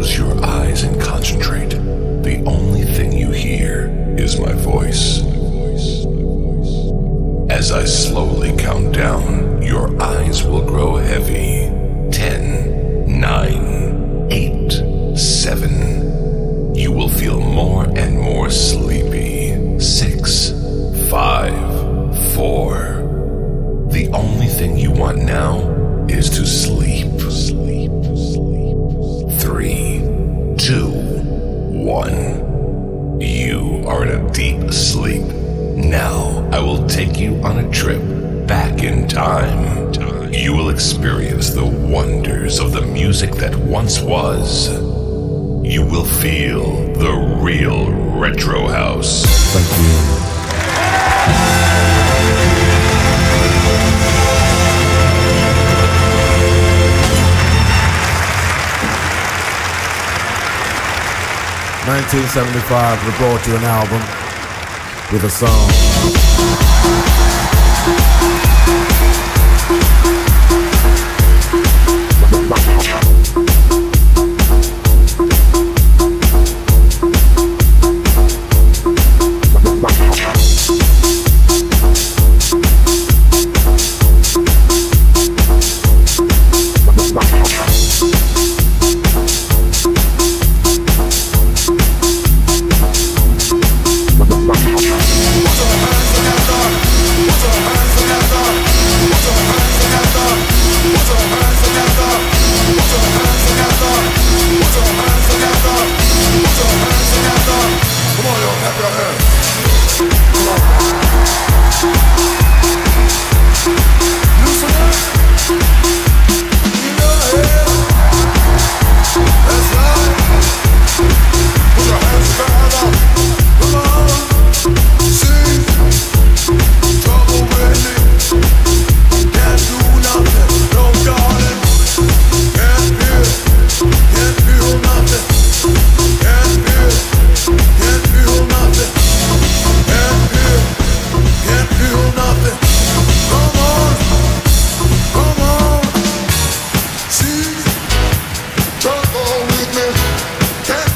close your eyes and concentrate, the only thing you hear is my voice. As I slowly count down, your eyes will grow heavy. Ten, nine, eight, seven. You will feel more and more sleepy. Six, five, four. The only thing you want now is to sleep. Sleep, one. You are in a deep sleep. Now I will take you on a trip back in time. You will experience the wonders of the music that once was. You will feel the real retro house. Thank you. Nineteen seventy-five, we brought you an album with a song.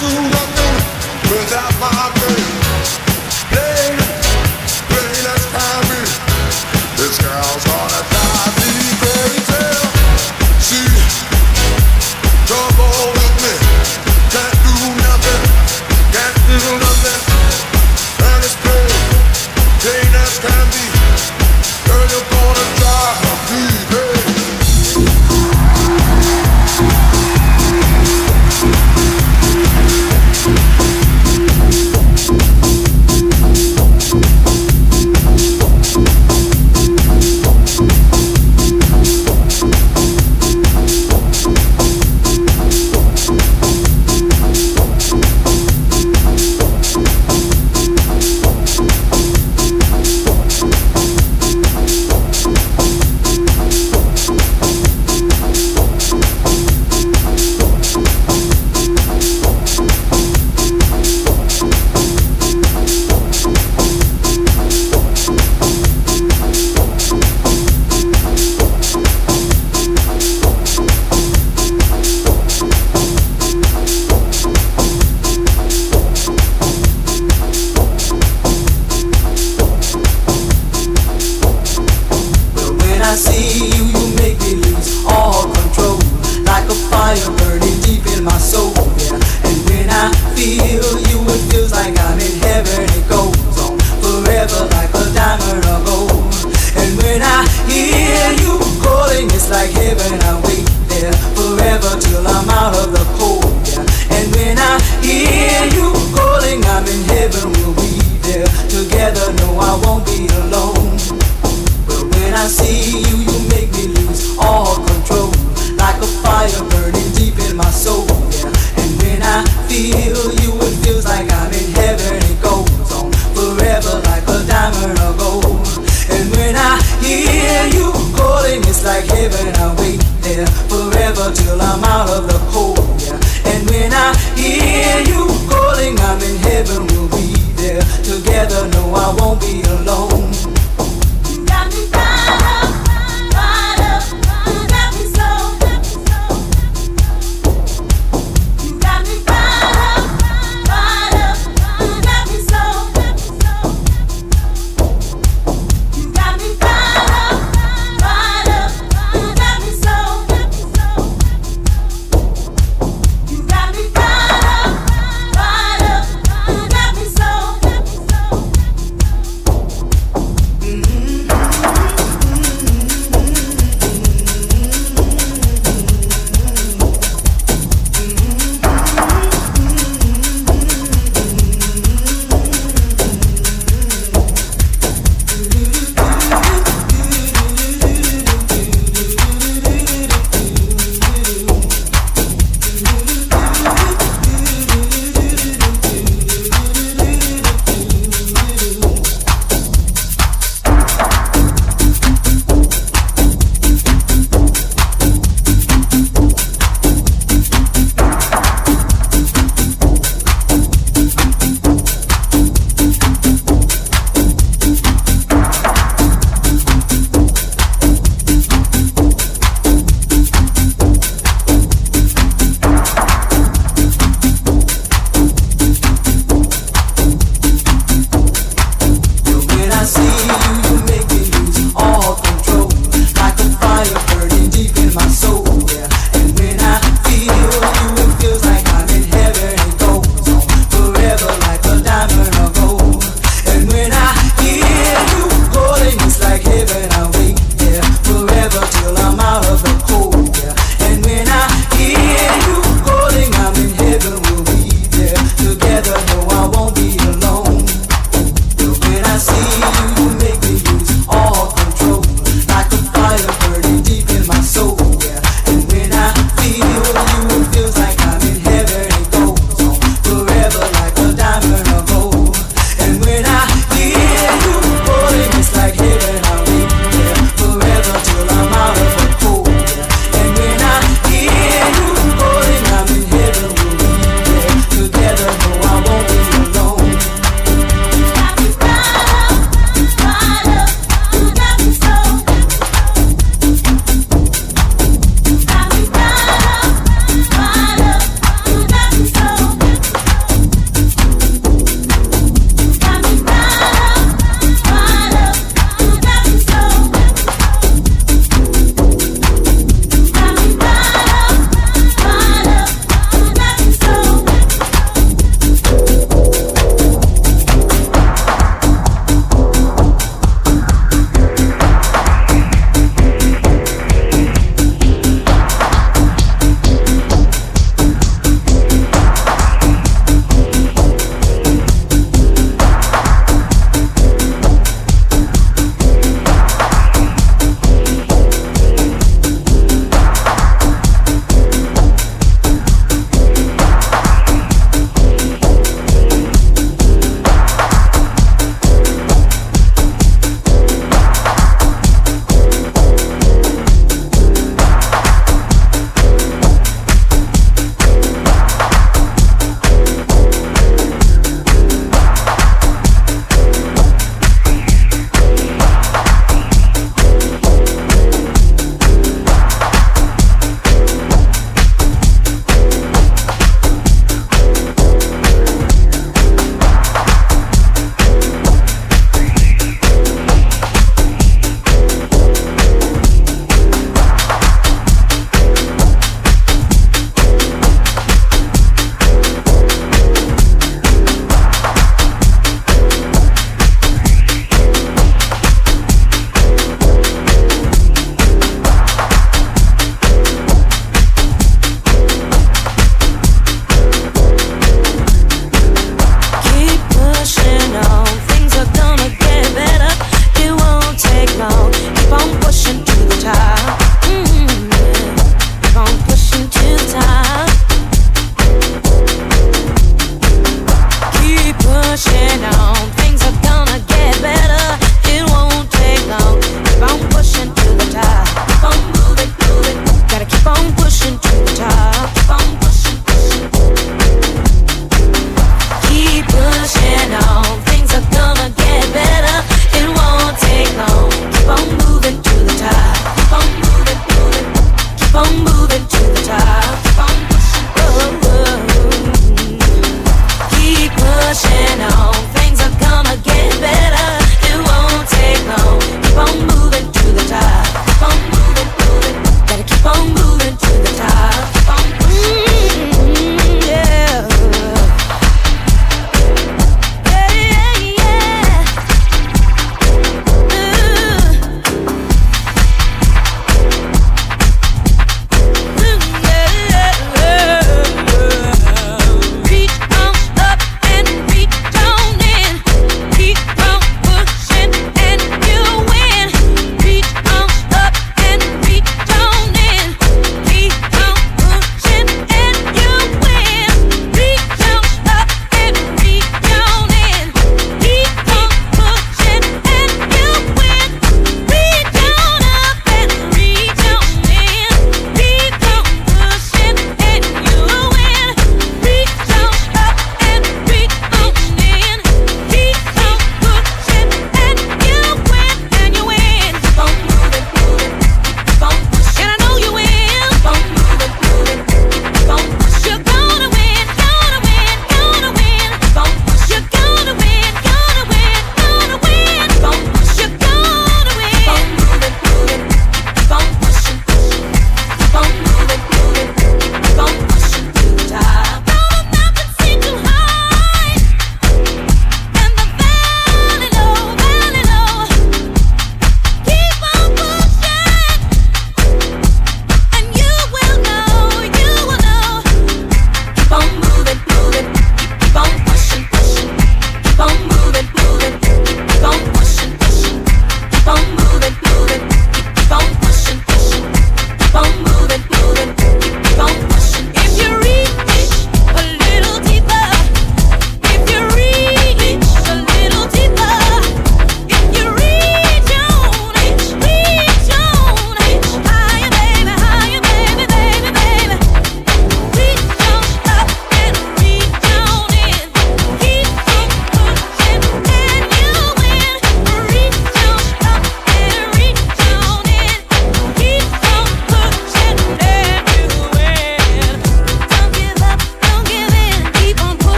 But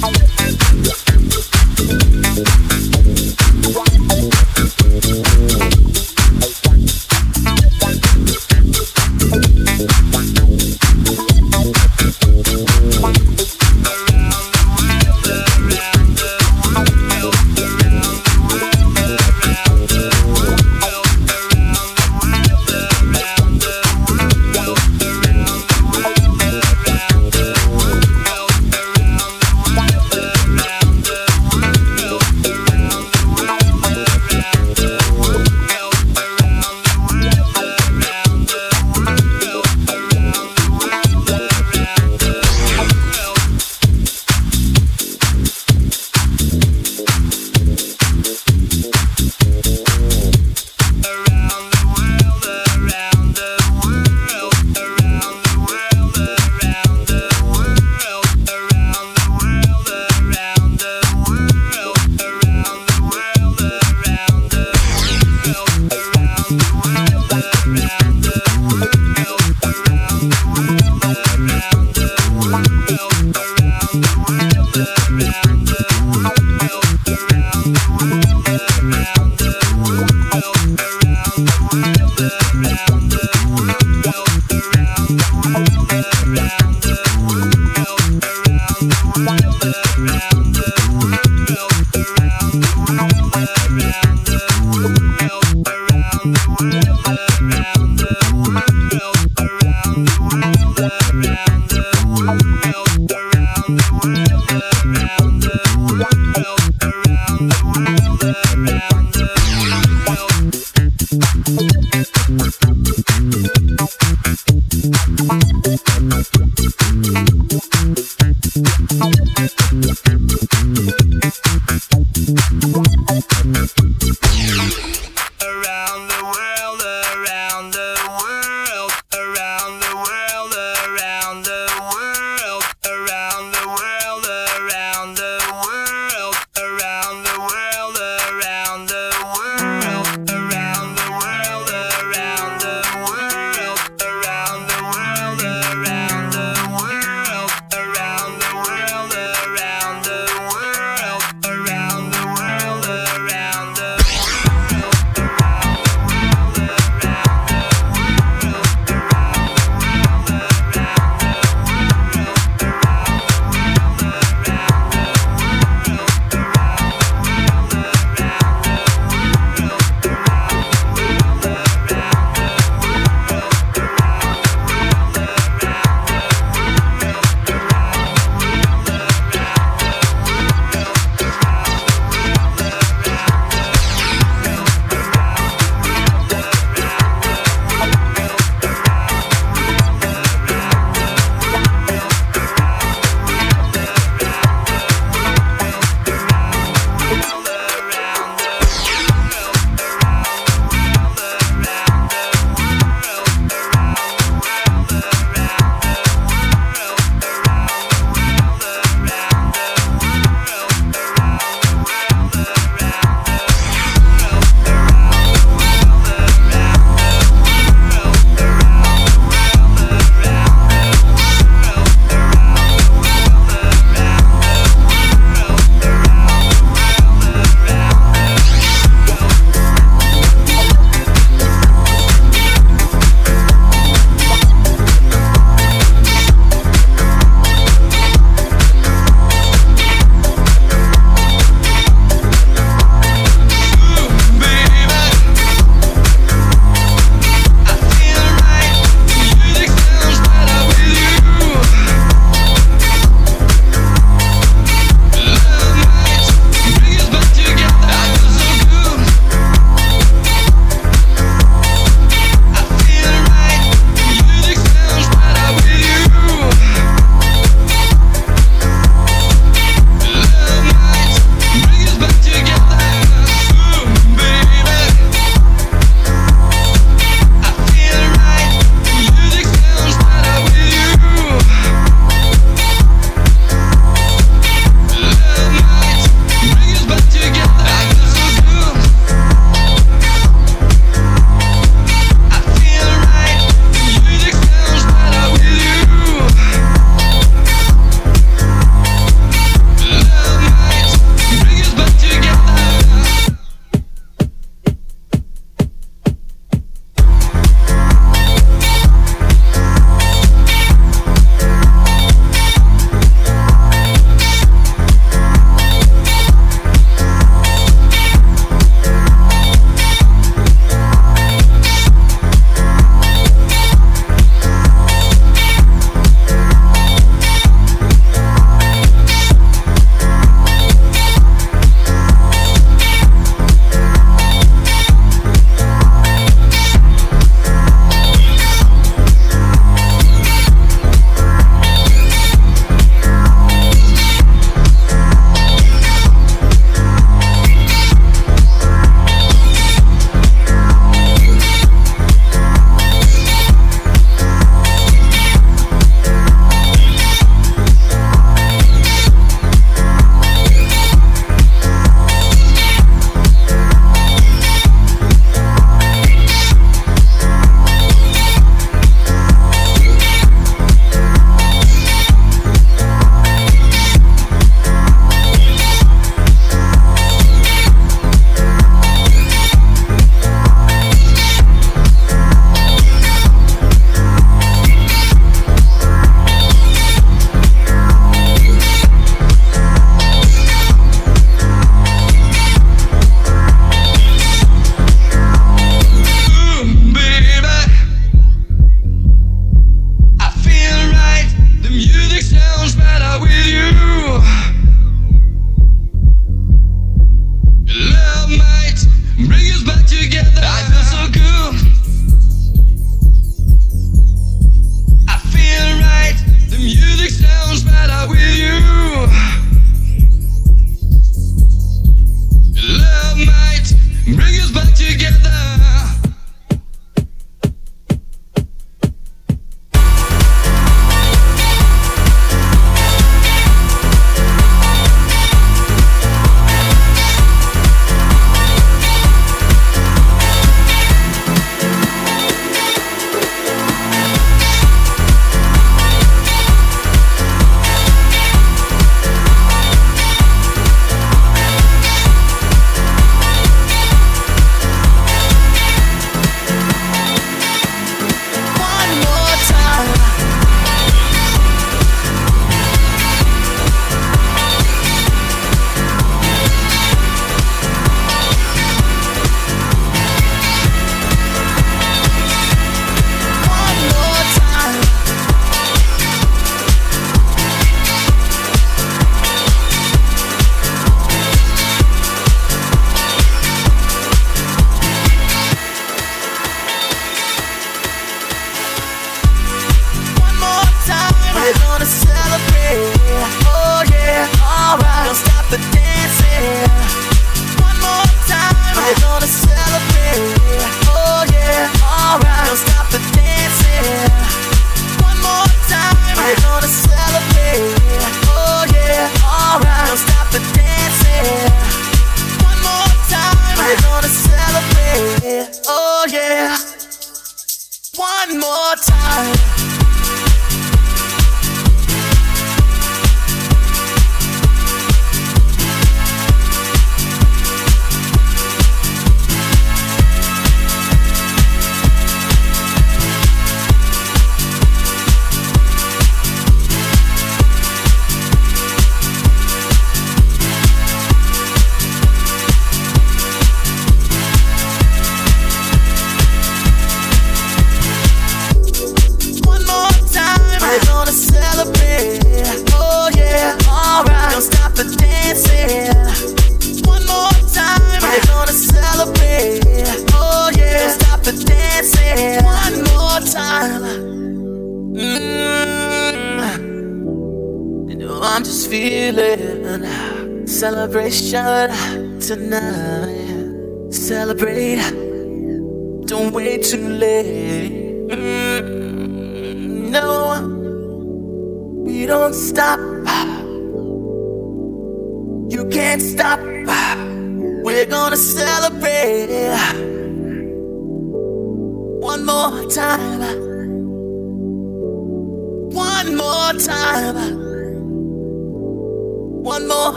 the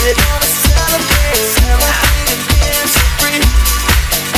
We're gonna celebrate. Celebrate, and dance free.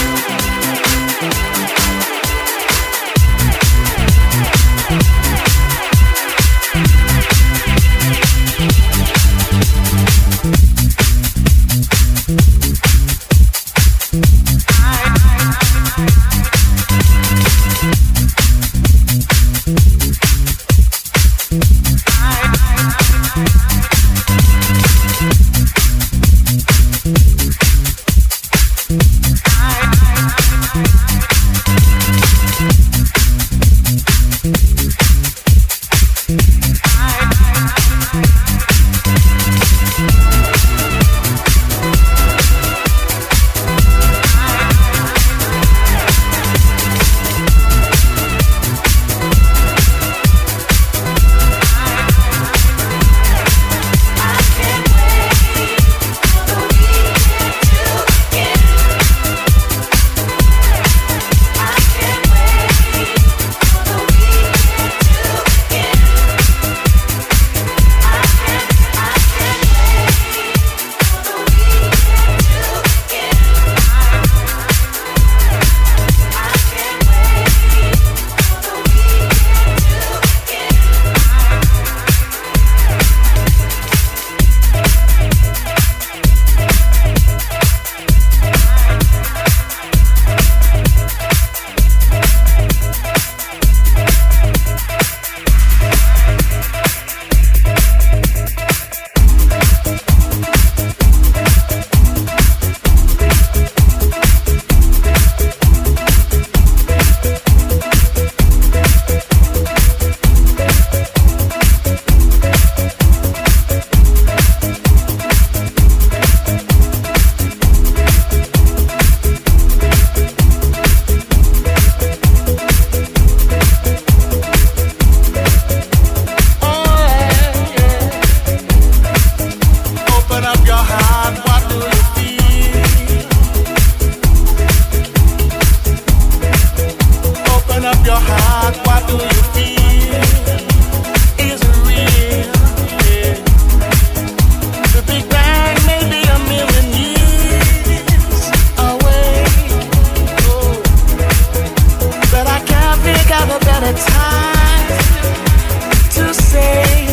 We're free. One more time. Music's got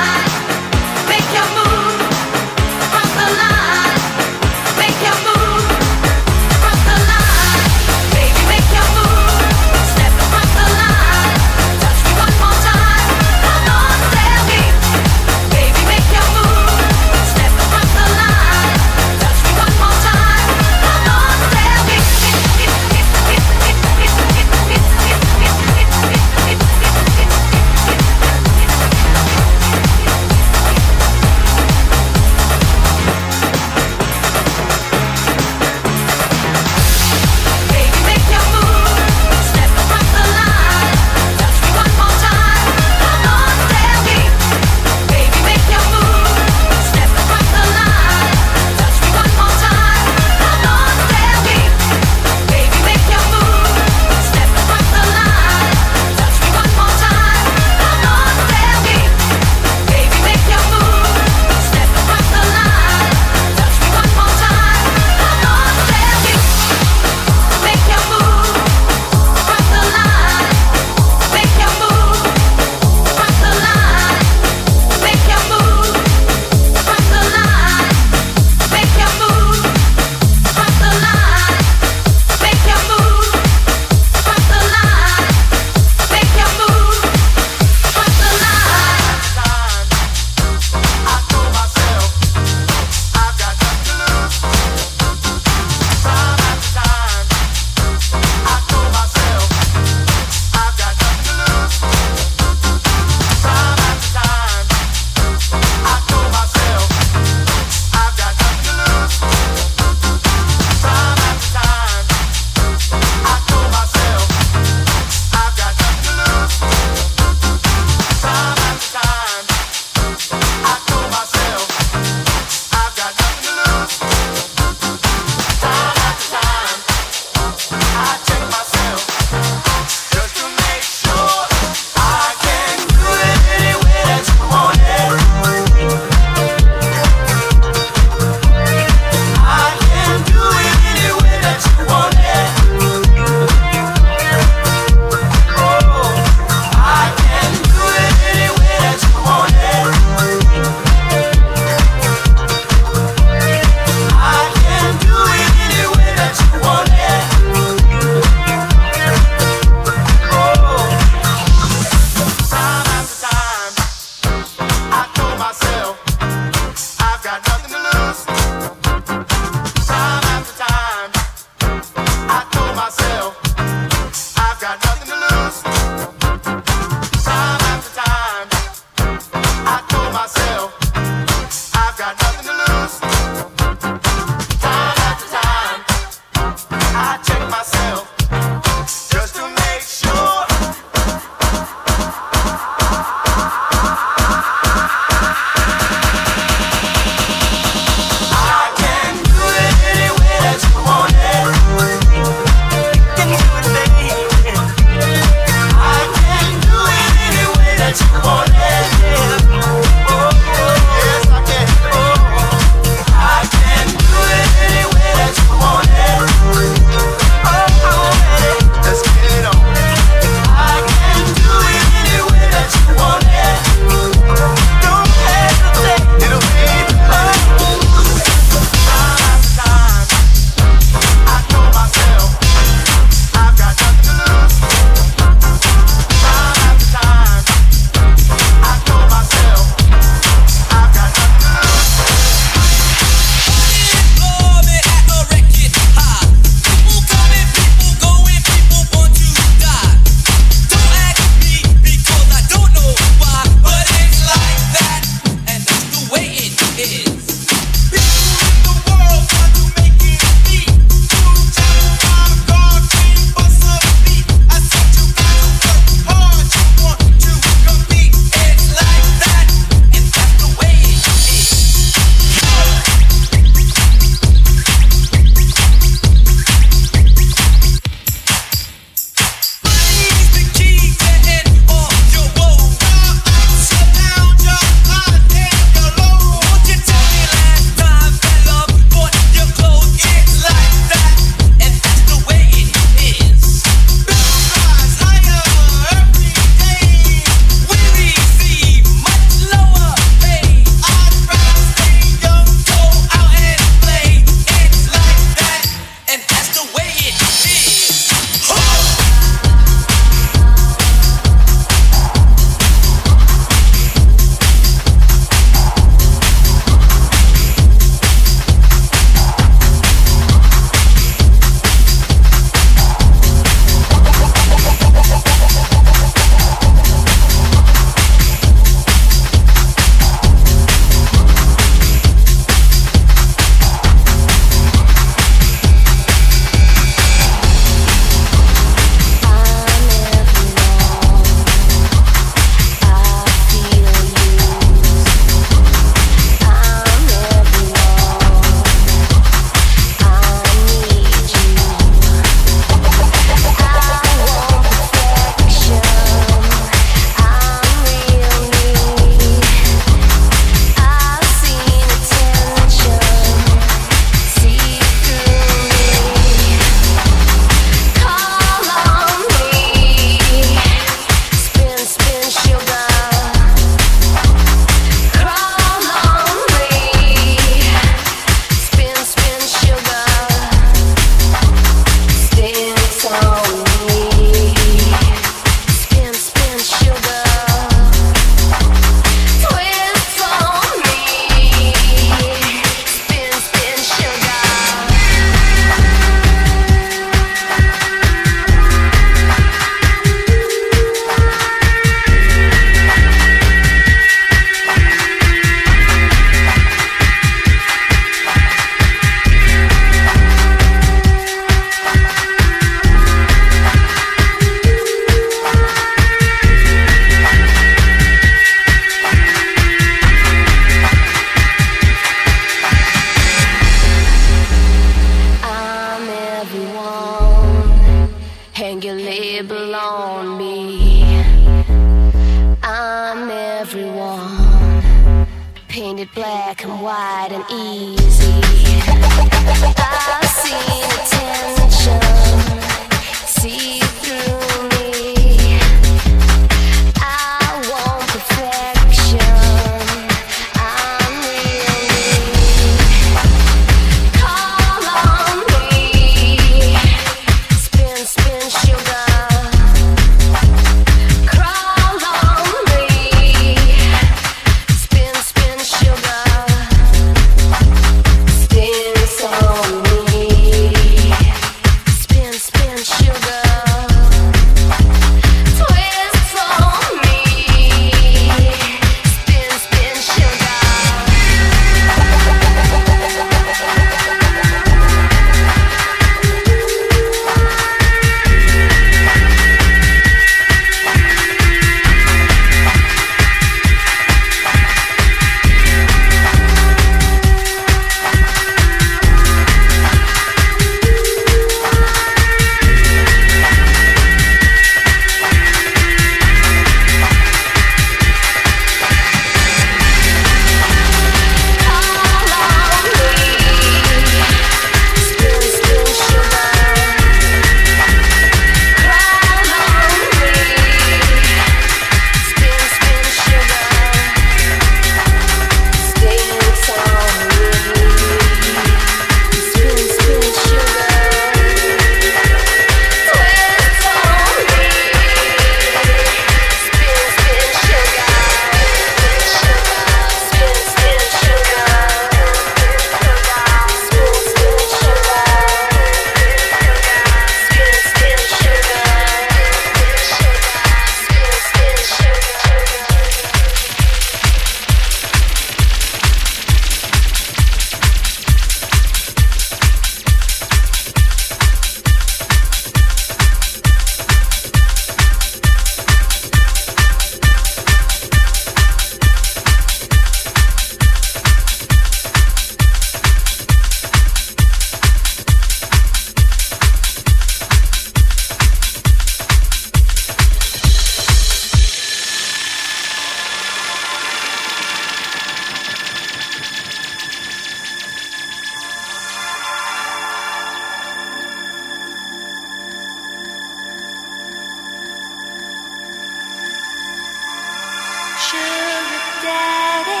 daddy,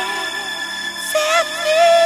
set me